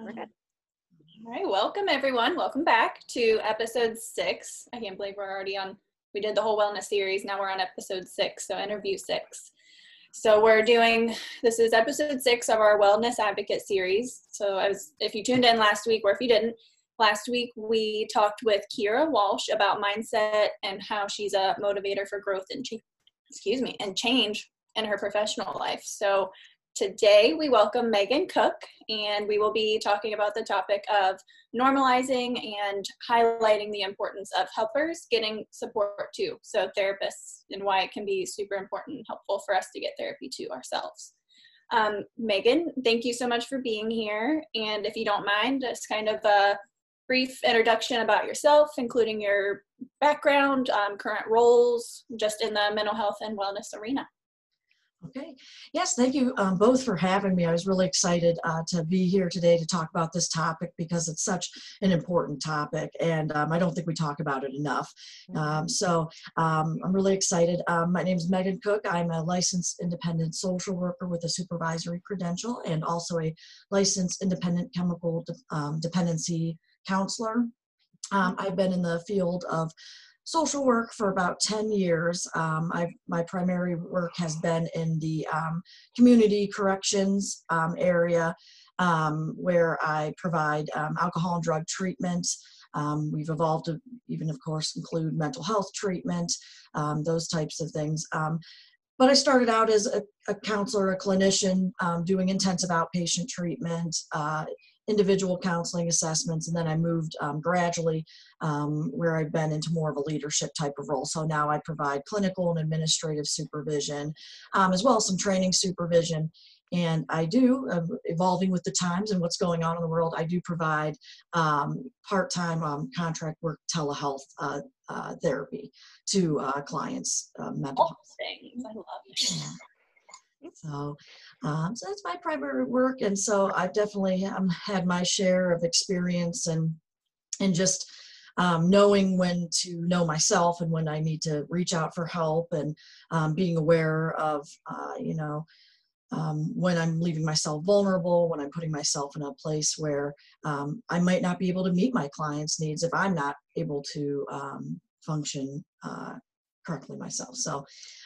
All right, welcome everyone. Welcome back to episode six. I can't believe we're already on, we did the whole wellness series. Now we're on episode six, so interview six. So we're doing, this is episode six of our wellness advocate series. So as if you tuned in last week or if you didn't, last week we talked with Kira Walsh about mindset and how she's a motivator for growth and excuse me, and change in her professional life. So Today, we welcome Meghan Cook, and we will be talking about the topic of normalizing and highlighting the importance of helpers getting support too. So, therapists, and why it can be super important and helpful for us to get therapy too ourselves. Um, Meghan, thank you so much for being here. And if you don't mind, just kind of a brief introduction about yourself, including your background, um, current roles, just in the mental health and wellness arena. Okay. Yes, thank you um, both for having me. I was really excited uh, to be here today to talk about this topic because it's such an important topic, and um, I don't think we talk about it enough. Um, mm-hmm. so um, I'm really excited. Um, my name is Meghan Cook. I'm a licensed independent social worker with a supervisory credential and also a licensed independent chemical de- um, dependency counselor. I've been in the field of social work for about 10 years. Um, my primary work has been in the um, community corrections um, area um, where I provide um, alcohol and drug treatment. Um, we've evolved to even, of course, include mental health treatment, those types of things. but I started out as a, a counselor, a clinician, doing intensive outpatient treatment, uh, individual counseling assessments, and then I moved um, gradually um, where I've been into more of a leadership type of role. So now I provide clinical and administrative supervision, um, as well as some training supervision. And I do, uh, evolving with the times and what's going on in the world, I do provide um, part time um, contract work telehealth uh, uh, therapy to uh, clients, uh, mental health. Things. I love it. So, um, so that's my primary work, and so I've definitely um, had my share of experience and and just um, knowing when to know myself and when I need to reach out for help, and um, being aware of uh, you know um, when I'm leaving myself vulnerable, when I'm putting myself in a place where um, I might not be able to meet my clients' needs if I'm not able to function uh, correctly myself. So,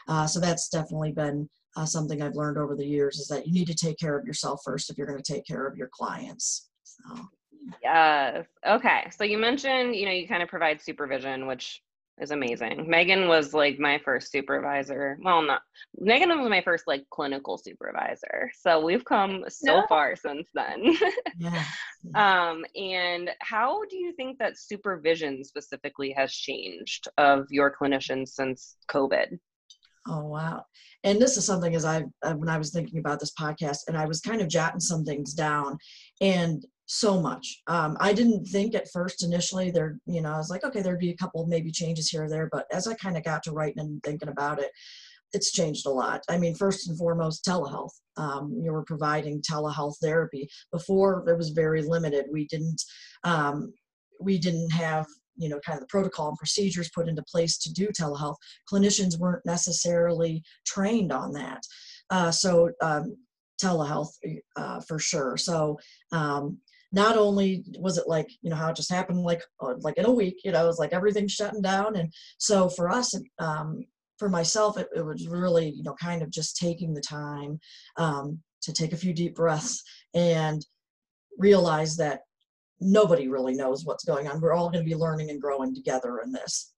uh, so that's definitely been uh, something I've learned over the years is that you need to take care of yourself first if you're going to take care of your clients. So. Yes. Okay. So you mentioned, you know, you kind of provide supervision, which is amazing. Meghan was like my first supervisor. Well, not Meghan was my first like clinical supervisor. So we've come so yeah. far since then. yeah. Um, and how do you think that supervision specifically has changed of your clinicians since COVID? Oh wow! And this is something as I uh, when I was thinking about this podcast, and I was kind of jotting some things down, and so much. Um, I didn't think at first initially there, you know, I was like, okay, there'd be a couple maybe changes here or there, but as I kind of got to writing and thinking about it, it's changed a lot. I mean, first and foremost, telehealth. Um, you were providing telehealth therapy before it was very limited. We didn't um, we didn't have you know kind of the protocol and procedures put into place to do telehealth clinicians weren't necessarily trained on that. Uh, so um, telehealth uh, for sure. So um, not only was it like you know how it just happened like uh, like in a week you know it was like everything shutting down. And so for us um, for myself it, it, was really you know kind of just taking the time um, to take a few deep breaths and realize that nobody really knows what's going on. We're all going to be learning and growing together in this.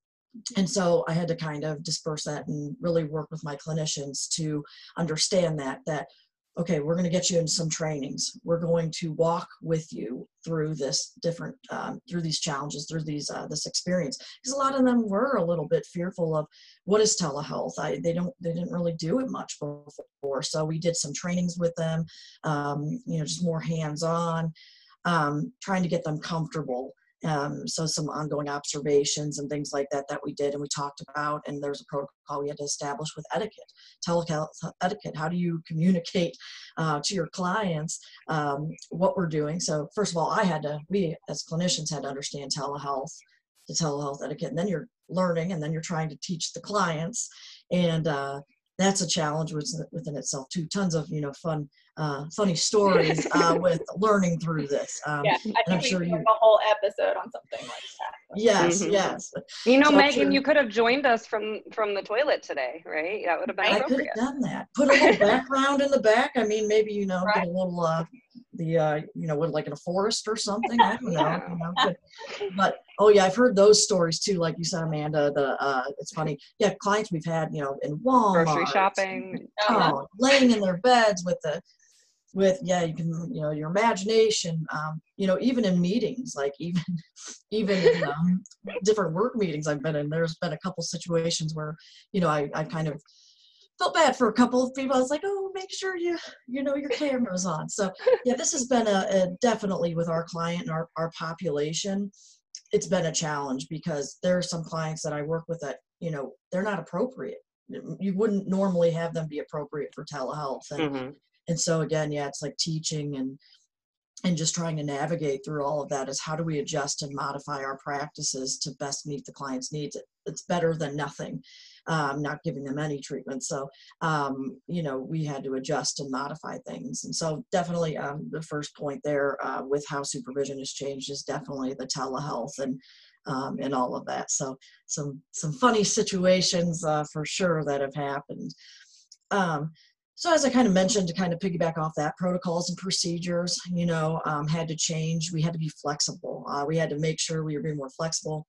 And so I had to kind of disperse that and really work with my clinicians to understand that that okay, we're going to get you in some trainings. We're going to walk with you through this different um, through these challenges, through these uh, this experience. Because a lot of them were a little bit fearful of what is telehealth. I, they don't they didn't really do it much before. So we did some trainings with them. Um, you know, just more hands on um, trying to get them comfortable. Um, so some ongoing observations and things like that that we did and we talked about and there's a protocol we had to establish with etiquette telehealth etiquette how do you communicate uh, to your clients um, what we're doing so first of all i had to we as clinicians had to understand telehealth the telehealth etiquette and then you're learning and then you're trying to teach the clients and uh, that's a challenge within, within itself too. Tons of you know fun, uh, funny stories uh, with learning through this. Um, yeah, I think I'm we sure you a whole episode on something like that. Yes, mm-hmm. yes. You know, so Megan, you could have joined us from from the toilet today, right? That would have been. I could have done that. Put a little background in the back. I mean, maybe you know, right. get a little uh, the uh, you know, what like in a forest or something. I don't know. yeah. you know but, but, oh yeah, I've heard those stories too. Like you said, Amanda. The uh, it's funny. Yeah, clients we've had, you know, in Walmart, grocery shopping, oh, laying in their beds with the with yeah you can you know your imagination um, you know even in meetings like even even in um, different work meetings i've been in there's been a couple situations where you know i, I kind of felt bad for a couple of people. I was like, oh, make sure you you know your camera's on. So yeah, this has been a, a definitely with our client and our, our population, it's been a challenge because there are some clients that I work with that, you know, they're not appropriate. You wouldn't normally have them be appropriate for telehealth. And mm-hmm. and so again, yeah, it's like teaching and and just trying to navigate through all of that is how do we adjust and modify our practices to best meet the client's needs it's better than nothing um, not giving them any treatment. So um, you know we had to adjust and modify things. And so definitely um, the first point there uh, with how supervision has changed is definitely the telehealth and um, and all of that. So some some funny situations uh, for sure that have happened. Um, so as I kind of mentioned, to kind of piggyback off that, protocols and procedures, you know, um, had to change. We had to be flexible. Uh, we had to make sure we were being more flexible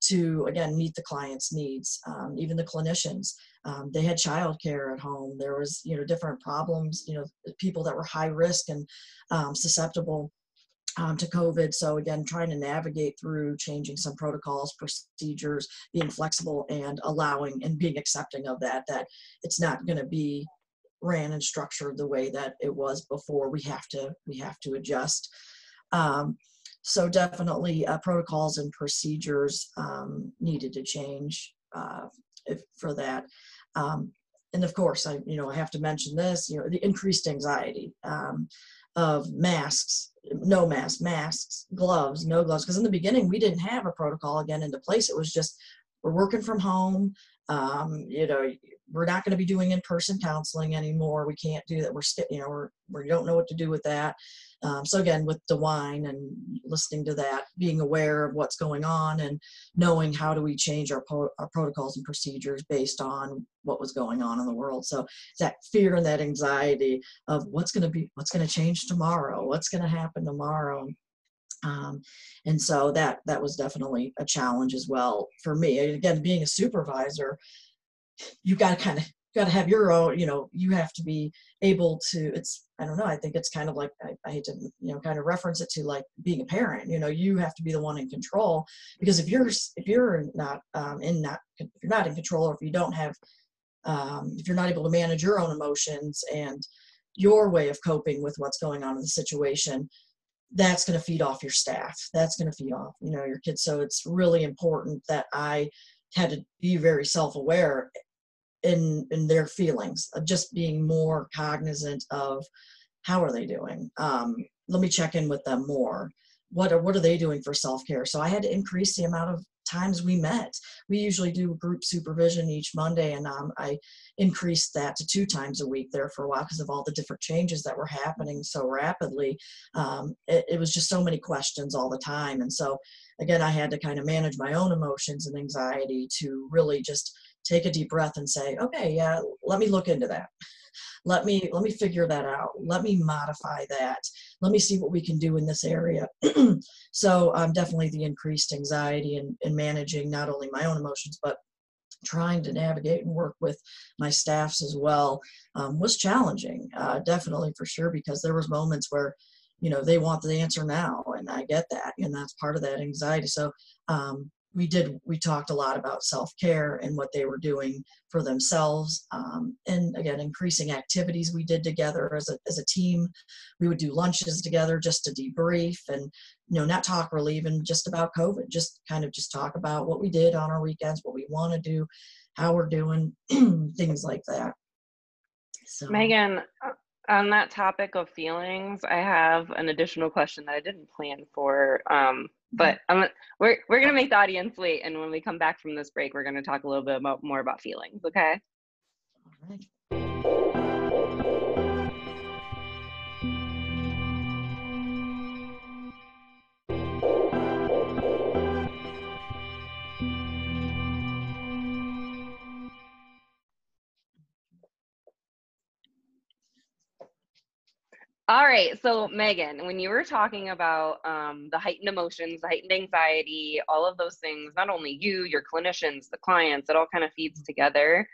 to again meet the client's needs. Um, even the clinicians, um, they had childcare at home. There was you know different problems. You know, people that were high risk and um, susceptible um, to COVID. So again, trying to navigate through changing some protocols, procedures, being flexible and allowing and being accepting of that, that it's not going to be ran and structured the way that it was before we have to we have to adjust um, so definitely uh, protocols and procedures um, needed to change uh, if, for that. Um, and of course i you know i have to mention this you know the increased anxiety um, of masks no masks masks gloves no gloves. Because in the beginning we didn't have a protocol again into place. It was just we're working from home um, you know we're not going to be doing in-person counseling anymore. We can't do that. We're, you know, we're, we don't know what to do with that. Um, so again, with the wine and listening to that, being aware of what's going on and knowing how do we change our, our protocols and procedures based on what was going on in the world. So that fear and that anxiety of what's going to be, what's going to change tomorrow, what's going to happen tomorrow. Um, and so that that was definitely a challenge as well for me. And again, being a supervisor, you got to kind of got to have your own you know you have to be able to it's i don't know i think it's kind of like I, I, hate to you know kind of reference it to like being a parent you know you have to be the one in control. Because if you're if you're not um, in not if you're not in control or if you don't have um, if you're not able to manage your own emotions and your way of coping with what's going on in the situation that's going to feed off your staff. That's going to feed off you know your kids. So it's really important that i had to be very self-aware in in their feelings of just being more cognizant of how are they doing? Um, let me check in with them more. What are what are they doing for self-care? So i had to increase the amount of times we met. We usually do group supervision each monday and um, i increased that to two times a week there for a while because of all the different changes that were happening so rapidly. Um, it, it was just so many questions all the time and so again i had to kind of manage my own emotions and anxiety to really just take a deep breath and say, okay, yeah, let me look into that. Let me let me figure that out. Let me modify that. Let me see what we can do in this area. so um, definitely the increased anxiety and, managing not only my own emotions but trying to navigate and work with my staffs as well um, was challenging uh, definitely for sure because there was moments where you know they want the answer now and i get that and that's part of that anxiety so um, we did we talked a lot about self-care and what they were doing for themselves um, and again increasing activities we did together as a, as a team. We would do lunches together just to debrief and you know not talk really even just about covid just kind of just talk about what we did on our weekends what we want to do how we're doing things like that. So meghan uh, on that topic of feelings i have an additional question that i didn't plan for um, but I'm, we're we're gonna make the audience wait, and when we come back from this break, we're gonna talk a little bit about more about feelings. Okay. All right. All right. So, Meghan, when you were talking about um, the heightened emotions, the heightened anxiety, all of those things, not only you, your clinicians, the clients, it all kind of feeds together.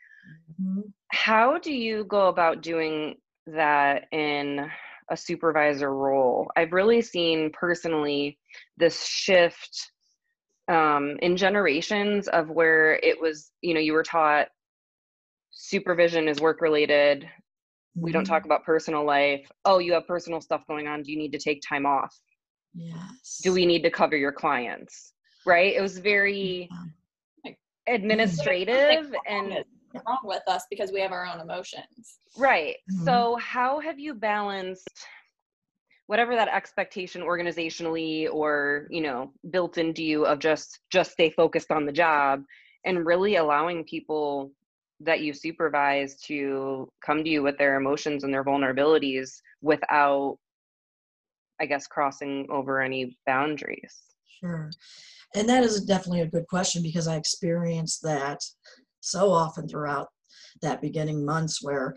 Mm-hmm. How do you go about doing that in a supervisor role? I've really seen personally this shift um, in generations of where it was, you know, you were taught supervision is work related we don't talk mm-hmm. about personal life. Oh you have personal stuff going on. Do you need to take time off? Yes. do we need to cover your clients? Right? It was very yeah. administrative and wrong with us because we have our own emotions? Right. Mm-hmm. so how have you balanced whatever that expectation organizationally or you know built into you of just just stay focused on the job and really allowing people that you supervise to come to you with their emotions and their vulnerabilities without i guess crossing over any boundaries? Sure. And that is definitely a good question because i experienced that so often throughout that beginning months where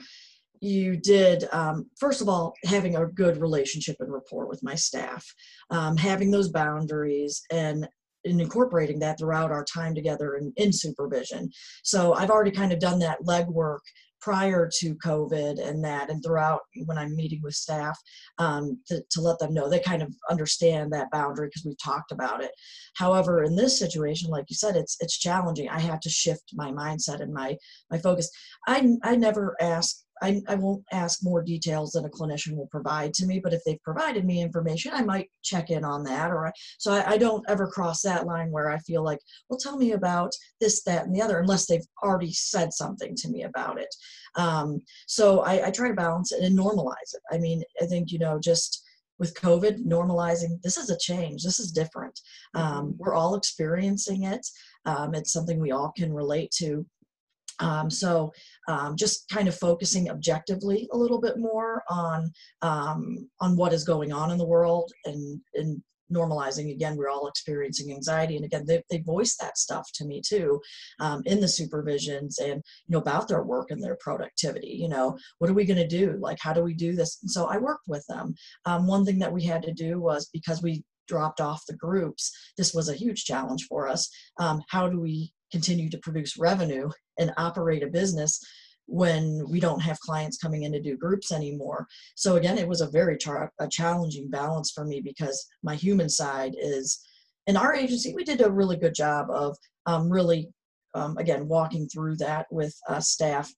you did um, first of all having a good relationship and rapport with my staff um, having those boundaries and in incorporating that throughout our time together in, in supervision. So I've already kind of done that legwork prior to COVID and that, and throughout when I'm meeting with staff um, to, to let them know they kind of understand that boundary because we've talked about it. However, in this situation, like you said, it's it's challenging. I have to shift my mindset and my my focus. I I never ask I, I won't ask more details than a clinician will provide to me, but if they've provided me information, I might check in on that. Or so I, I, don't ever cross that line where I feel like, well, tell me about this, that, and the other, unless they've already said something to me about it. Um, so I, I try to balance it and normalize it. I mean, I think you know just with COVID, normalizing this is a change. This is different. Um, mm-hmm. we're all experiencing it. Um, it's something we all can relate to. Um, so um, just kind of focusing objectively a little bit more on um, on what is going on in the world and and normalizing again we're all experiencing anxiety. And again they, they voice that stuff to me too um, in the supervisions and you know about their work and their productivity you know what are we going to do? Like how do we do this? And so i worked with them. Um, one thing that we had to do was because we dropped off the groups this was a huge challenge for us um, how do we continue to produce revenue and operate a business when we don't have clients coming in to do groups anymore. So again, it was a very char- a challenging balance for me because my human side is in our agency. We did a really good job of um, really, um, again, walking through that with uh, staff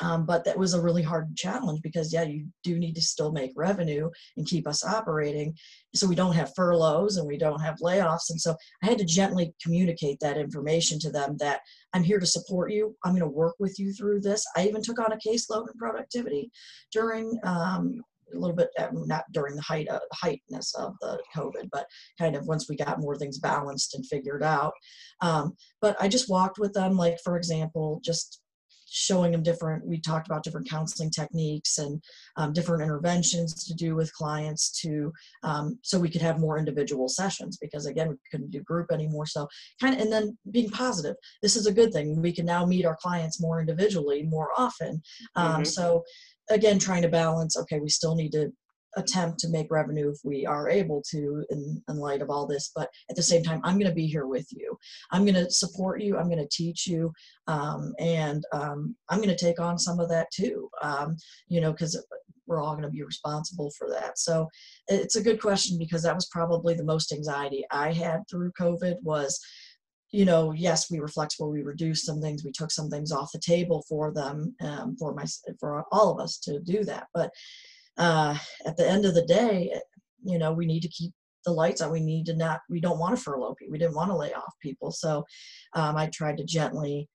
um, but that was a really hard challenge because, yeah, you do need to still make revenue and keep us operating. So we don't have furloughs and we don't have layoffs. And so I had to gently communicate that information to them that I'm here to support you. I'm going to work with you through this. I even took on a caseload and productivity during um, a little bit uh, not during the height of heightness of the covid but kind of once we got more things balanced and figured out um, but i just walked with them like for example just showing them different we talked about different counseling techniques and um, different interventions to do with clients to um, so we could have more individual sessions because again we couldn't do group anymore. So kind of and then being positive. This is a good thing. We can now meet our clients more individually more often. Um, mm-hmm. so again trying to balance okay we still need to attempt to make revenue if we are able to in, in light of all this but at the same time i'm going to be here with you i'm going to support you i'm going to teach you um, and um, i'm going to take on some of that too um, you know because we're all going to be responsible for that so it's a good question because that was probably the most anxiety i had through covid was you know, yes, we were flexible. We reduced some things. We took some things off the table for them, um, for my, for all of us to do that. But uh, at the end of the day, you know, we need to keep the lights on. We need to not, we don't want to furlough people. We didn't want to lay off people. So um, I tried to gently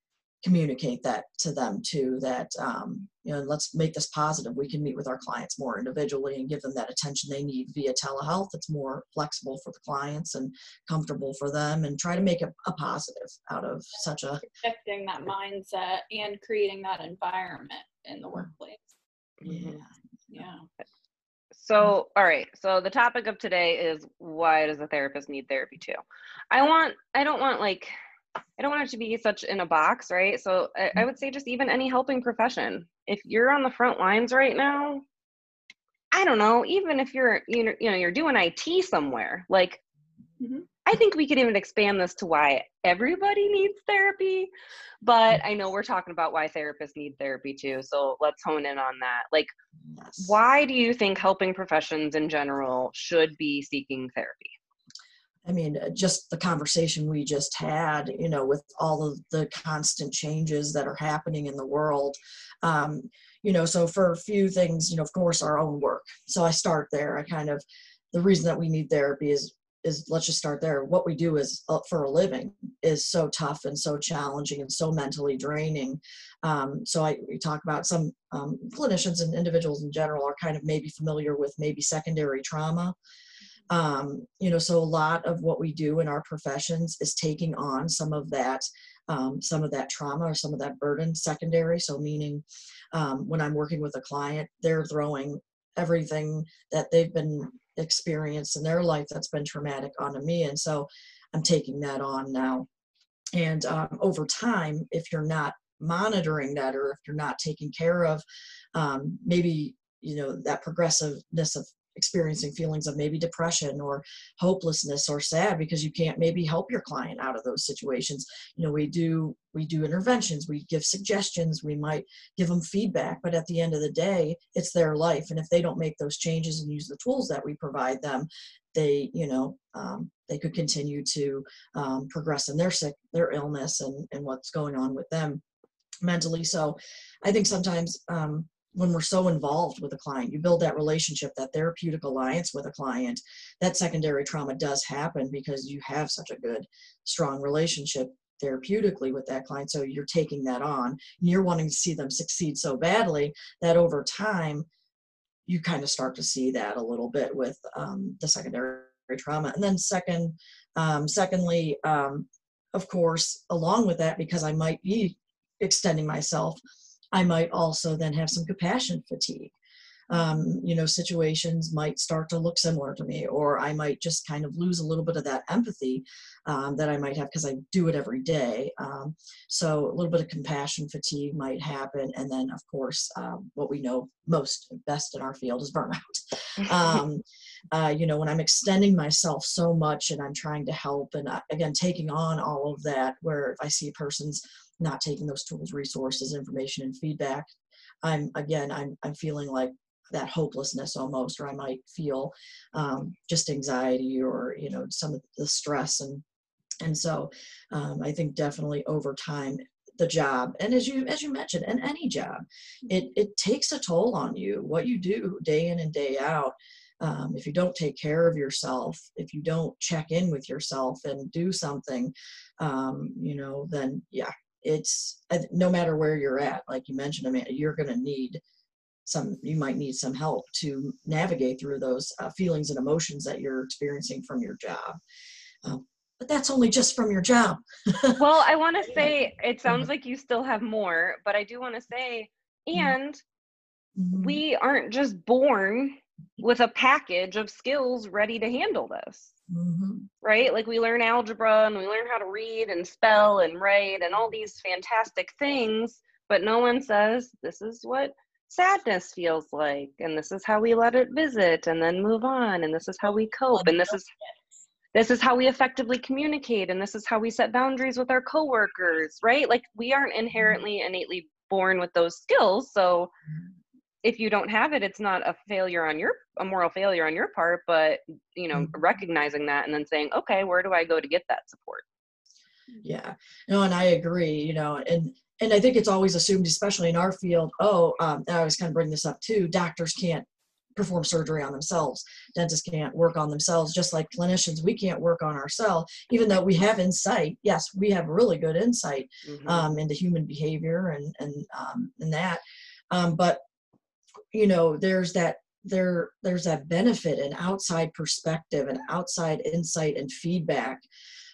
communicate that to them too, that, um, you know, let's make this positive. We can meet with our clients more individually and give them that attention they need via telehealth. It's more flexible for the clients and comfortable for them and try to make a, a positive out of such a. Shifting that mindset and creating that environment in the workplace. Yeah. Yeah. So, all right. So the topic of today is why does a therapist need therapy too? I want, I don't want like, I don't want it to be such in a box, right? So I, I would say just even any helping profession. If you're on the front lines right now, I don't know, even if you're, you know, you know, you're doing IT somewhere, like Mhm. I think we could even expand this to why everybody needs therapy. But I know we're talking about why therapists need therapy too. So let's hone in on that. Like, Yes. why do you think helping professions in general should be seeking therapy? I mean, uh, just the conversation we just had, you know, with all of the constant changes that are happening in the world. Um, you know, so for a few things, you know, of course, our own work. So I start there. I kind of, the reason that we need therapy is, is let's just start there. What we do is uh, for a living is so tough and so challenging and so mentally draining. Um, so I, we talk about some um, clinicians and individuals in general are kind of maybe familiar with maybe secondary trauma um, you know so a lot of what we do in our professions is taking on some of that um, some of that trauma or some of that burden secondary so meaning um, when i'm working with a client they're throwing everything that they've been experienced in their life that's been traumatic onto me and so i'm taking that on now. And um, over time if you're not monitoring that or if you're not taking care of um, maybe you know that progressiveness of experiencing feelings of maybe depression or hopelessness or sad because you can't maybe help your client out of those situations. You know we do we do interventions we give suggestions we might give them feedback but at the end of the day it's their life. And if they don't make those changes and use the tools that we provide them they you know um, they could continue to um, progress in their sick their illness and and what's going on with them mentally. So i think sometimes um, when we're so involved with a client, you build that relationship, that therapeutic alliance with a client, that secondary trauma does happen because you have such a good, strong relationship therapeutically with that client. So you're taking that on and you're wanting to see them succeed so badly that over time, you kind of start to see that a little bit with um, the secondary trauma. And then second, um, secondly, um, of course, along with that, because I might be extending myself I might also then have some compassion fatigue. Um, you know, situations might start to look similar to me, or I might just kind of lose a little bit of that empathy um, that I might have because I do it every day. Um, so a little bit of compassion fatigue might happen, and then of course, um, what we know most best in our field is burnout. um, uh, you know, when I'm extending myself so much and I'm trying to help, and uh, again taking on all of that, where if I see a person's not taking those tools, resources, information, and feedback, I'm again I'm I'm feeling like that hopelessness almost, or I might feel um, just anxiety or you know some of the stress. And and so um, I think definitely over time the job and as you as you mentioned and any job it it takes a toll on you. What you do day in and day out um, if you don't take care of yourself if you don't check in with yourself and do something um, you know then yeah it's uh, no matter where you're at like you mentioned amanda you're going to need some you might need some help to navigate through those uh, feelings and emotions that you're experiencing from your job. Um, but that's only just from your job. Well, I want to say it sounds like you still have more, but I do want to say, and Mhm. we aren't just born with a package of skills ready to handle this. Mhm. right? Like we learn algebra and we learn how to read and spell and write and all these fantastic things, but no one says this is what sadness feels like and this is how we let it visit and then move on and this is how we cope and this is this is how we effectively communicate and this is how we set boundaries with our coworkers, right? Like we aren't inherently innately born with those skills, so if you don't have it it's not a failure on your a moral failure on your part but you know Mhm. recognizing that and then saying okay where do i go to get that support yeah no and i agree you know and and i think it's always assumed especially in our field oh um, i was kind of bring this up too doctors can't perform surgery on themselves dentists can't work on themselves just like clinicians we can't work on ourselves even though we have insight yes we have really good insight Mhm. um, into human behavior and and um, and that um, but you know there's that there there's that benefit and outside perspective and outside insight and feedback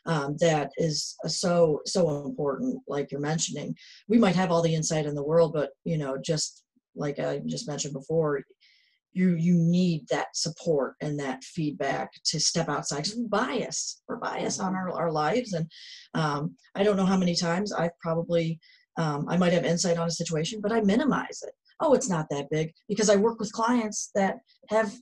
um, that is uh, so so important like you're mentioning we might have all the insight in the world but you know just like I just mentioned before, you you need that support and that feedback to step outside. We bias, we're biased on our, our lives, and um, I don't know how many times I've probably um, I might have insight on a situation, but I minimize it. Oh, it's not that big because I work with clients that have,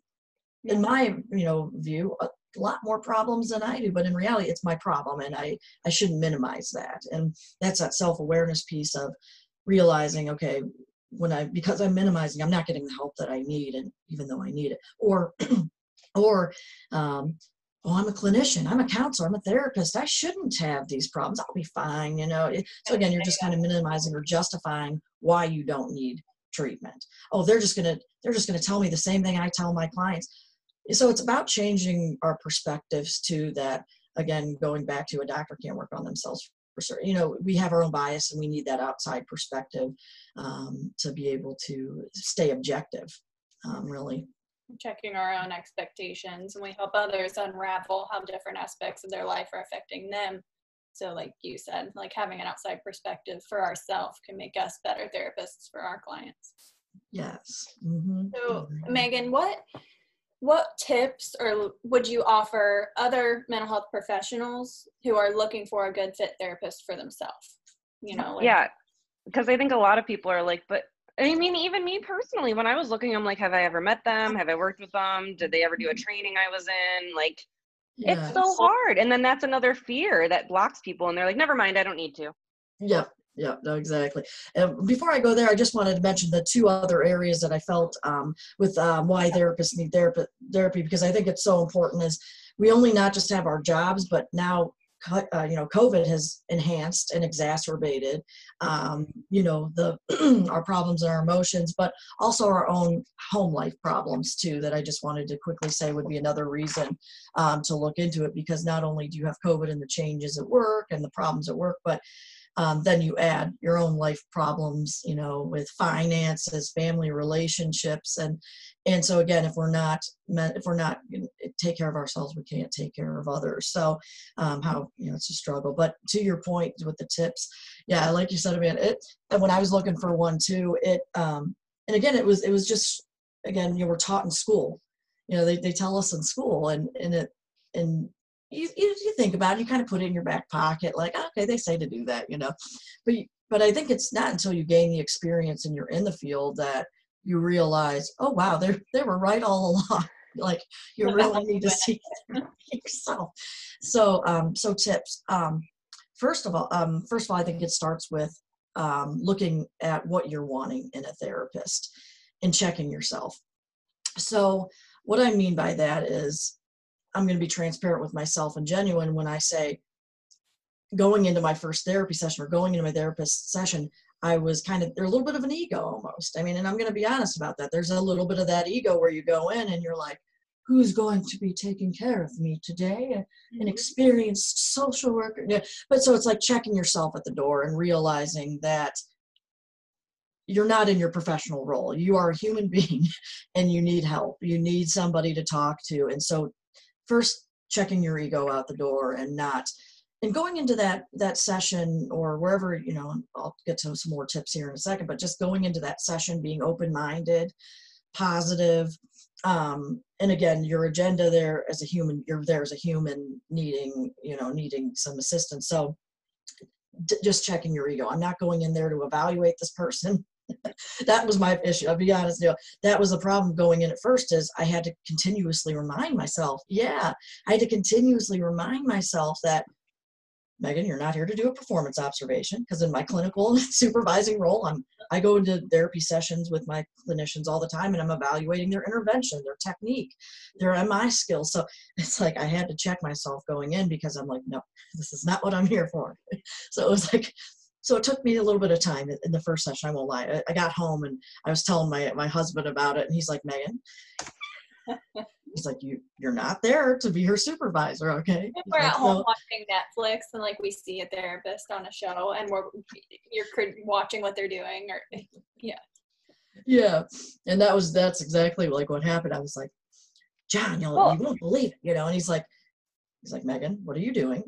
in my you know view, a lot more problems than I do. But in reality, it's my problem, and I I shouldn't minimize that. And that's that self awareness piece of realizing, okay, when I because I'm minimizing, I'm not getting the help that I need, and even though I need it, or or um, oh, I'm a clinician, I'm a counselor, I'm a therapist, I shouldn't have these problems. I'll be fine, you know. So again, you're just kind of minimizing or justifying why you don't need treatment. Oh, they're just gonna they're just gonna tell me the same thing I tell my clients. So it's about changing our perspectives to that. Again, going back to a doctor can't work on themselves for certain. You know, we have our own bias and we need that outside perspective um, to be able to stay objective, um, really. Checking our own expectations, and we help others unravel how different aspects of their life are affecting them. So, like you said, like having an outside perspective for ourselves can make us better therapists for our clients. Yes. Mm-hmm. So, mm-hmm. Meghan, what what tips or would you offer other mental health professionals who are looking for a good fit therapist for themselves? You know, like, yeah, because I think a lot of people are like, but I mean, even me personally, when I was looking, I'm like, have I ever met them? Uh-huh. Have I worked with them? Did they ever do a mm-hmm. training I was in? Like, yeah. it's so hard. And then that's another fear that blocks people. And they're like, never mind, I don't need to. Yeah, yeah, no, exactly. And before I go there, I just wanted to mention the two other areas that I felt um, with um, why therapists need therapy, therapy, because I think it's so important is we only not just have our jobs, but now uh, you know covid has enhanced and exacerbated um, you know the our problems and our emotions but also our own home life problems too that i just wanted to quickly say would be another reason um, to look into it because not only do you have covid and the changes at work and the problems at work but um, then you add your own life problems you know with finances family relationships and and so again if we're not if we're not take care of ourselves we can't take care of others. So um, how you know it's a struggle. But to your point with the tips yeah like you said I mean it when i was looking for one too it um and again it was it was just again you were taught in school. You know they, they tell us in school and and it and you, you, you think about it, you kind of put it in your back pocket, like, okay, they say to do that, you know. But but I think it's not until you gain the experience and you're in the field that you realize, oh wow, they they were right all along. like you really need to see yourself. So um, so tips. Um, first of all, um, first of all, I think it starts with um, looking at what you're wanting in a therapist and checking yourself. So what I mean by that is I'm going to be transparent with myself and genuine when I say going into my first therapy session or going into my therapist session, I was kind of there's a little bit of an ego almost. I mean, and I'm going to be honest about that. There's a little bit of that ego where you go in and you're like, who's going to be taking care of me today? An mm-hmm. experienced social worker. Yeah. But so it's like checking yourself at the door and realizing that you're not in your professional role. You are a human being and you need help. You need somebody to talk to. And so first checking your ego out the door and not and going into that that session or wherever you know i'll get to some more tips here in a second but just going into that session being open-minded positive um, and again your agenda there as a human you're there as a human needing you know needing some assistance. So d- just checking your ego. I'm not going in there to evaluate this person that was my issue. I'll be honest, you know, that was the problem going in at first is I had to continuously remind myself. Yeah, I had to continuously remind myself that Meghan, you're not here to do a performance observation because in my clinical supervising role, I'm I go into therapy sessions with my clinicians all the time and I'm evaluating their intervention, their technique, their MI skills. So it's like I had to check myself going in because I'm like, no, this is not what I'm here for. So it was like so it took me a little bit of time in the first session. I won't lie. I got home and I was telling my my husband about it, and he's like, Meghan. he's like, you you're not there to be her supervisor, okay? If we're like, at home watching Netflix and like we see a therapist on a show, and we're you're watching what they're doing, or yeah. Yeah, and that was that's exactly like what happened. I was like, John, you, know, well, you won't believe it, you know. And he's like, He's like, Meghan, what are you doing?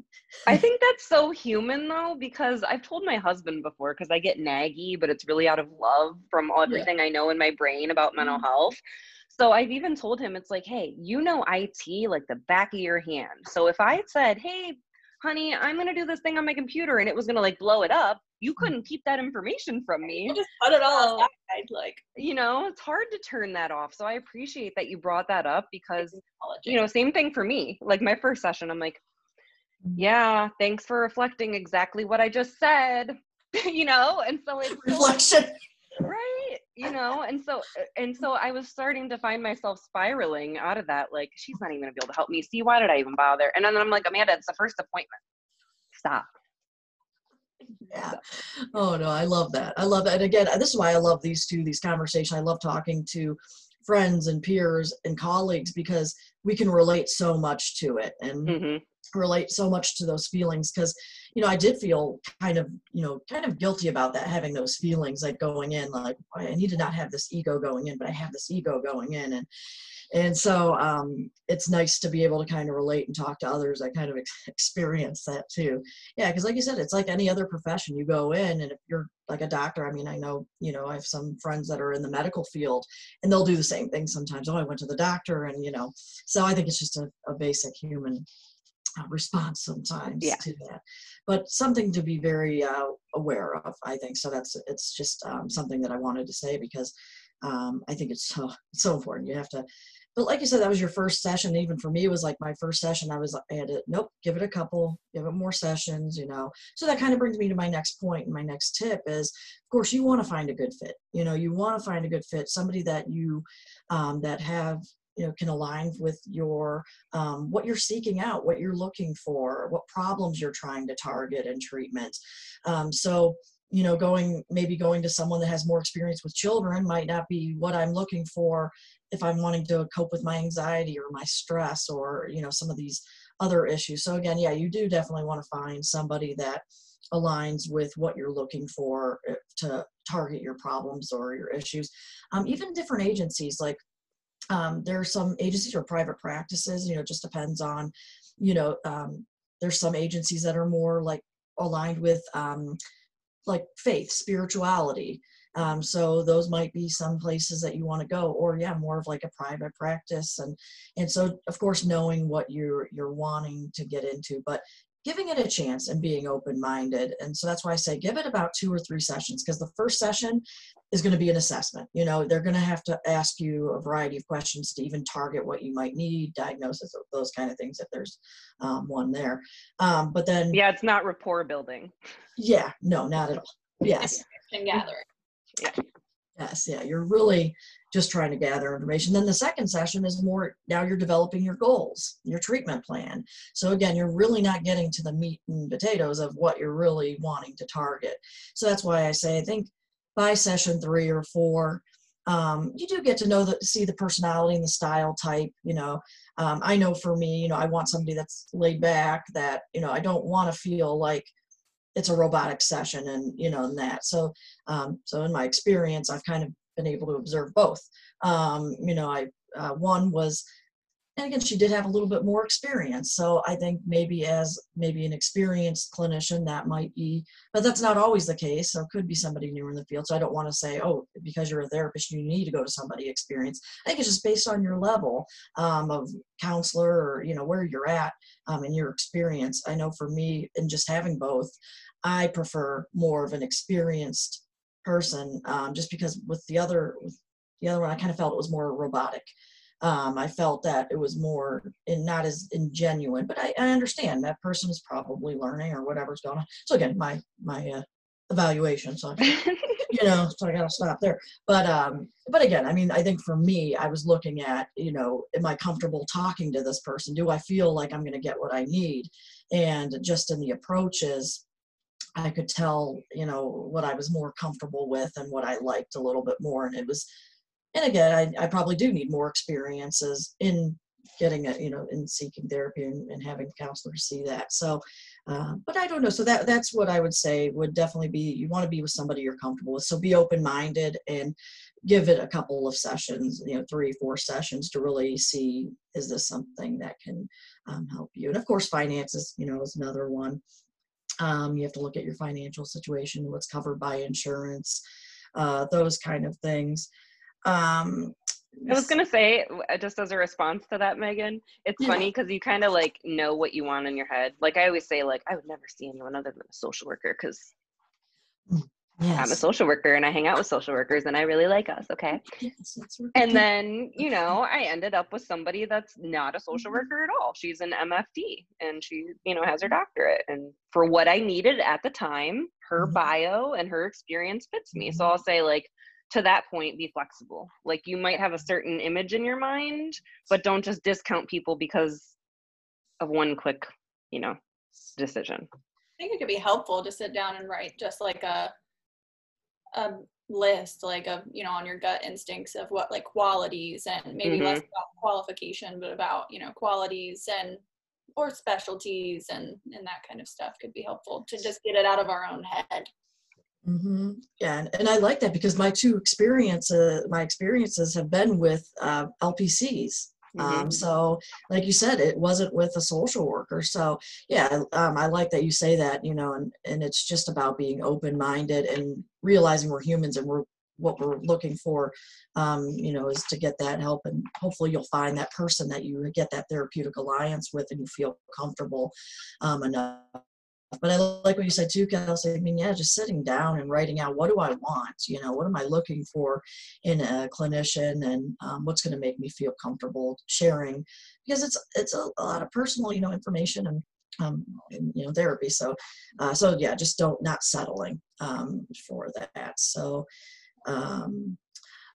I think that's so human though, because I've told my husband before, because I get naggy, but it's really out of love from everything yeah. I know in my brain about mental mm-hmm. health. So I've even told him, it's like, hey, you know IT like the back of your hand. So if I said, hey, honey, I'm going to do this thing on my computer and it was going to like blow it up, you mm. couldn't keep that information from me. You just put it all aside. Like, you know, it's hard to turn that off. So I appreciate that you brought that up because, you know, same thing for me. Like my first session, I'm like, yeah, thanks for reflecting exactly what I just said, you know? And so it's reflection. Right. You know, and so, and so I was starting to find myself spiraling out of that. Like, she's not even gonna be able to help me. See, why did I even bother? And then I'm like, Amanda, it's the first appointment. Stop yeah. Oh no, I love that. I love that. And again, this is why I love these two, these conversations. I love talking to friends and peers and colleagues because we can relate so much to it and mm-hmm. relate so much to those feelings. Because, you know, I did feel kind of, you know, kind of guilty about that, having those feelings like going in, like I need to not have this ego going in, but I have this ego going in. And and so um, it's nice to be able to kind of relate and talk to others. I kind of ex- experience that too. Yeah because like you said it's like any other profession. You go in and if you're like a doctor i mean i know you know i have some friends that are in the medical field and they'll do the same thing sometimes. Oh i went to the doctor and you know so i think it's just a, a basic human uh, response sometimes yeah. to that. But something to be very uh, aware of i think. So that's it's just um, something that i wanted to say because um, I think it's so so important. You have to but like you said, that was your first session. Even for me, it was like my first session. I was, I had to, nope, give it a couple, give it more sessions, you know. So that kind of brings me to my next point. And my next tip is, of course, you want to find a good fit. You know, you want to find a good fit, somebody that you, um, that have, you know, can align with your, um, what you're seeking out, what you're looking for, what problems you're trying to target in treatment. Um, so, you know going maybe going to someone that has more experience with children might not be what i'm looking for if I'm wanting to cope with my anxiety or my stress or you know some of these other issues. So again, yeah, you do definitely want to find somebody that aligns with what you're looking for eh, to target your problems or your issues. Um, even different agencies, like um, there are some agencies or private practices. You know, just depends on, you know, um, there's some agencies that are more like aligned with um, like faith, spirituality. Um, so those might be some places that you want to go, or yeah, more of like a private practice, and and so of course knowing what you're you're wanting to get into, but giving it a chance and being open minded. And so that's why I say give it about two or three sessions because the first session is going to be an assessment. You know, they're going to have to ask you a variety of questions to even target what you might need, diagnosis, those kind of things, if there's um, one there. Um, but then. Yeah, it's not rapport building. Yeah, no, not at all. Yes. And gathering. Yeah. Yes, yeah, you're really just trying to gather information. Then the second session is more now you're developing your goals, your treatment plan. So again, you're really not getting to the meat and potatoes of what you're really wanting to target. So that's why I say I think by session three or four, um, you do get to know that see the personality and the style type. You know, um, I know for me, you know, I want somebody that's laid back. That you know, I don't want to feel like it's a robotic session and you know and that. So um, so in my experience i've kind of been able to observe both. Um, you know i uh, one was and again she did have a little bit more experience. So i think maybe as maybe an experienced clinician that might be but that's not always the case. So could be somebody new in the field. So i don't want to say oh because you're a therapist you need to go to somebody experienced. I think it's just based on your level um, of counselor or you know where you're at um, in your experience. I know for me and just having both i prefer more of an experienced person um, just because with the other with the other one i kind of felt it was more robotic um, I felt that it was more and not as ingenuine, but I, I, understand that person is probably learning or whatever's going on. So again, my my uh, evaluation. So you know, so I got to stop there. But um, but again, I mean, I think for me, I was looking at you know, am I comfortable talking to this person? Do I feel like I'm going to get what I need? And just in the approaches. I could tell, you know, what I was more comfortable with and what I liked a little bit more. And it was and again, I, I probably do need more experiences in getting it, you know, in seeking therapy and, and having counselors see that. So, uh, but I don't know. So that that's what I would say would definitely be. You want to be with somebody you're comfortable with. So be open minded and give it a couple of sessions, you know, three, four sessions to really see is this something that can um, help you. And of course, finances, you know, is another one. Um, you have to look at your financial situation, what's covered by insurance, uh, those kind of things. Um, I was gonna say, uh, just as a response to that, Meghan, it's Yeah. funny because you kind of like know what you want in your head. Like I always say, like I would never see anyone other than a social worker because I'm a social worker and I hang out with social workers and I really like us. Okay, yes, right. and then you know I ended up with somebody that's not a social worker at all. She's an MFT and she you know has her doctorate. And for what I needed at the time, her Mhm. bio and her experience fits me. So I'll say like to that point be flexible like you might have a certain image in your mind but don't just discount people because of one quick you know decision I think it could be helpful to sit down and write just like a a list, like of you know, on your gut instincts of what like qualities and maybe less about qualification, but about you know qualities and or specialties and and that kind of stuff could be helpful to just get it out of our own head. hmm Yeah, and, and I like that because my two experiences, my experiences have been with uh, LPCs. Um, Mhm. so, like you said, it wasn't with a social worker. So, yeah, um, I like that you say that. You know, and and it's just about being open-minded and realizing we're humans and we're what we're looking for. Um, you know, is to get that help, and hopefully you'll find that person that you get that therapeutic alliance with, and you feel comfortable um, enough but I like what you said too, Kelsey. I mean, yeah, just sitting down and writing out what do I want? You know, what am I looking for in a clinician, and um, what's going to make me feel comfortable sharing? Because it's it's a, a lot of personal, you know, information and um, and, you know therapy. So, uh, so yeah, just don't not settling um, for that. So, um,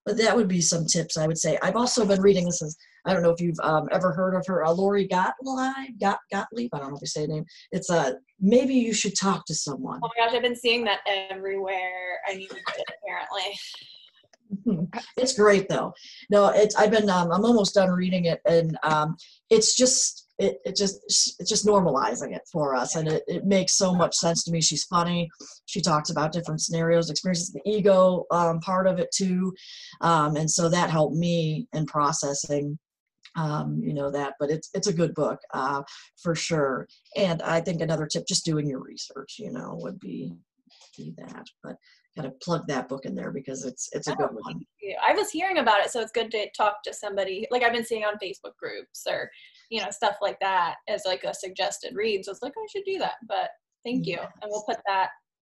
but that would be some tips I would say. I've also been reading this is I don't know if you've um, ever heard of her, uh, Lori Gottlieb, Got, Gottlieb. I don't know if you say the name. It's a uh, maybe you should talk to someone. Oh my gosh, I've been seeing that everywhere. I need it apparently. it's great though. No, it's I've been um, I'm almost done reading it, and um, it's just it, it just it's just normalizing it for us, and it, it makes so much sense to me. She's funny. She talks about different scenarios, experiences, the ego um, part of it too, um, and so that helped me in processing um, you know that but it's it's a good book uh, for sure and i think another tip just doing your research you know would be be that but kind of plug that book in there because it's it's a good one. I was hearing about it, so it's good to talk to somebody. Like I've been seeing on Facebook groups or you know stuff like that as like a suggested read. So it's like I should do that. But thank you, and we'll put that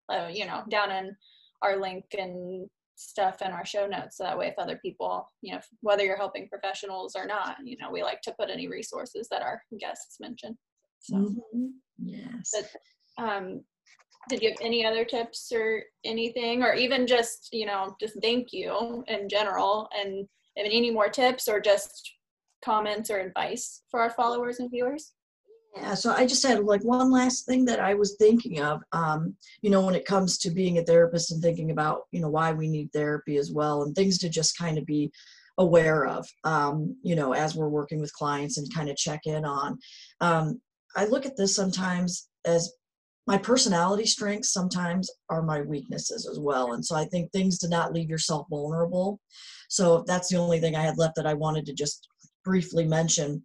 uh, you know down in our link and stuff in our show notes. So that way, if other people, you know, whether you're helping professionals or not, you know, we like to put any resources that our guests mention. So. Mhm. yes But um, did you have any other tips or anything, or even just you know just thank you in general, and and any more tips or just comments or advice for our followers and viewers? Yeah, so I just had like one last thing that I was thinking of. Um, you know, when it comes to being a therapist and thinking about, you know, why we need therapy as well and things to just kind of be aware of, um, you know, as we're working with clients and kind of check in on. Um, I look at this sometimes as my personality strengths sometimes are my weaknesses as well. And so I think things to not leave yourself vulnerable. So that's the only thing I had left that I wanted to just briefly mention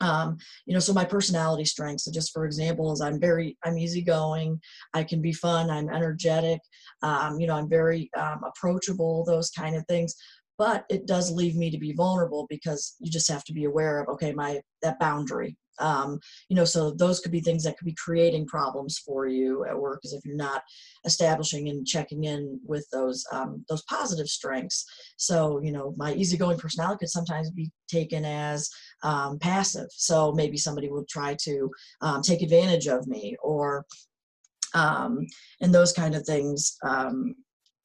um, you know so my personality strengths so just for example is i'm very i'm easygoing i can be fun i'm energetic um, you know i'm very um, approachable those kind of things but it does leave me to be vulnerable because you just have to be aware of okay my that boundary um, you know so those could be things that could be creating problems for you at work is if you're not establishing and checking in with those um, those positive strengths so you know my easygoing personality could sometimes be taken as um, passive. So maybe somebody will try to um, take advantage of me or, um, and those kind of things um,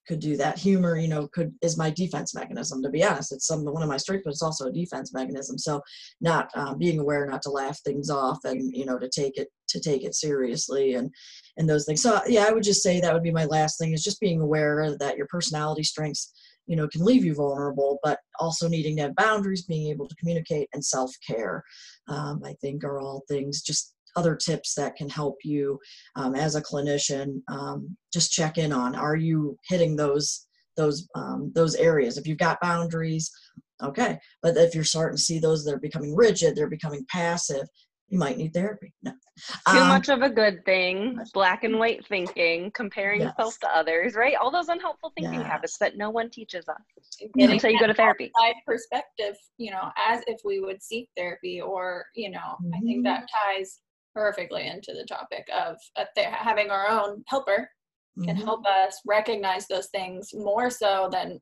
could do that. Humor, you know, could is my defense mechanism. To be honest, it's some one of my strengths, but it's also a defense mechanism. So not uh, being aware not to laugh things off and you know to take it to take it seriously and and those things. So yeah, I would just say that would be my last thing is just being aware that your personality strengths you know can leave you vulnerable but also needing to have boundaries being able to communicate and self-care um, i think are all things just other tips that can help you um, as a clinician um, just check in on are you hitting those those um, those areas. If you've got boundaries, okay. But if you're starting to see those that are becoming rigid, they're becoming passive, you might need therapy. No. Too Um, much of a good thing, black and white thinking, comparing Yes. yourself to others, right? All those unhelpful thinking habits that no one teaches us Getting until you go to therapy. outside perspective, you know, as if we would seek therapy, or you know, I think that ties perfectly into the topic of a th- having our own helper can mhm. help us recognize those things more so than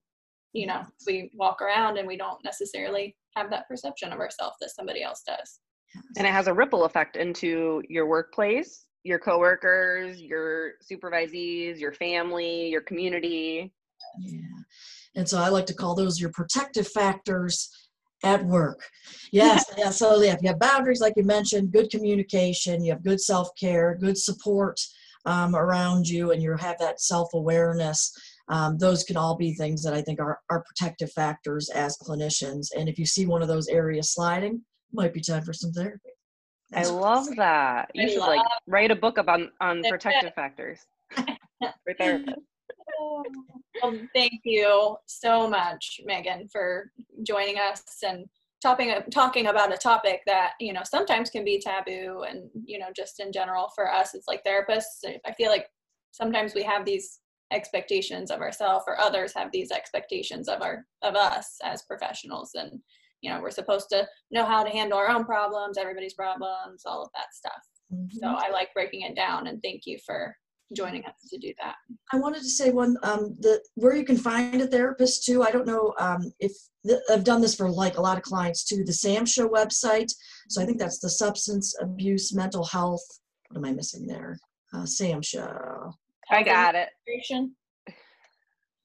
you know we walk around and we don't necessarily have that perception of ourselves that somebody else does And it has a ripple effect into your workplace, your coworkers, your supervisees, your family, your community. Yeah. And so I like to call those your protective factors at work. Yes. yeah. So yeah, if you have boundaries, like you mentioned, good communication, you have good self care, good support um, around you, and you have that self awareness. Um, those can all be things that I think are, are protective factors as clinicians. And if you see one of those areas sliding, might be time for some therapy. I love that. You I should like write a book about on protective factors for therapists. well, thank you so much meghan for joining us and talking talking about a topic that you know sometimes can be taboo and you know just in general for us it's like therapists. I feel like sometimes we have these expectations of ourselves or others have these expectations of our of us as professionals. And you know we're supposed to know how to handle our own problems everybody's problems all of that stuff. So Mhm. i like breaking it down and thank you for joining us to do that I wanted to say one um, the where you can find a therapist too. I don't know um, if th- I've done this for like a lot of clients too. The SAMHSA website. So I think that's the Substance Abuse Mental Health. What am I missing there? Uh, SAMHSA. I got it.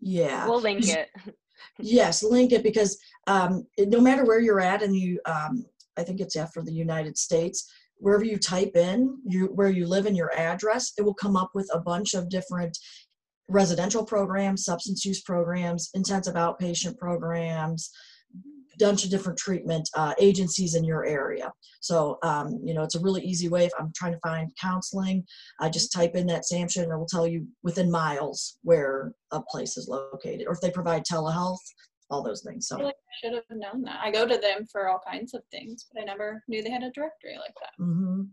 Yeah. We'll link it. Yes, link it because um, no matter where you're at, and you, um, I think it's after the United States, wherever you type in you where you live and your address, it will come up with a bunch of different residential programs, substance use programs, intensive outpatient programs, bunch of different treatment uh, agencies in your area. So, um, you know, it's a really easy way. If I'm trying to find counseling, I just type in that SAMHSA and it will tell you within miles where a place is located, or if they provide telehealth, all those things. I So, like I should have known that. I go to them for all kinds of things, but I never knew they had a directory like that. hmm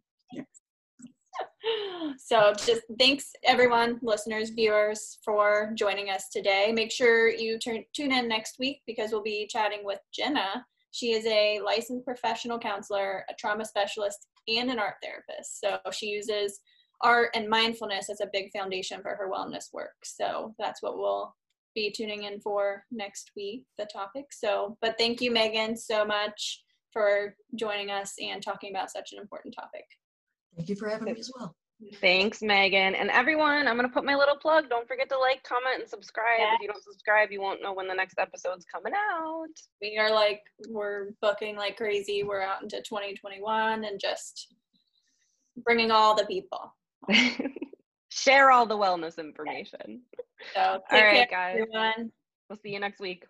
So just thanks everyone, listeners, viewers, for joining us today. Make sure you turn, tune in next week because we'll be chatting with Jenna. She is a licensed professional counselor, a trauma specialist, and an art therapist. So she uses art and mindfulness as a big foundation for her wellness work. So that's what we'll be tuning in for next week, the topic. So, but thank you, Meghan, so much for joining us and talking about such an important topic. thank you for having me as well. Thanks, Meghan. And everyone, I'm going to put my little plug. Don't forget to like, comment, and subscribe. Yeah. If you don't subscribe, you won't know when the next episode's coming out. we are like we're booking like crazy we're out into 2021 and just bringing all the people Share all the wellness information. so All right, care guys. everyone We'll see you next week.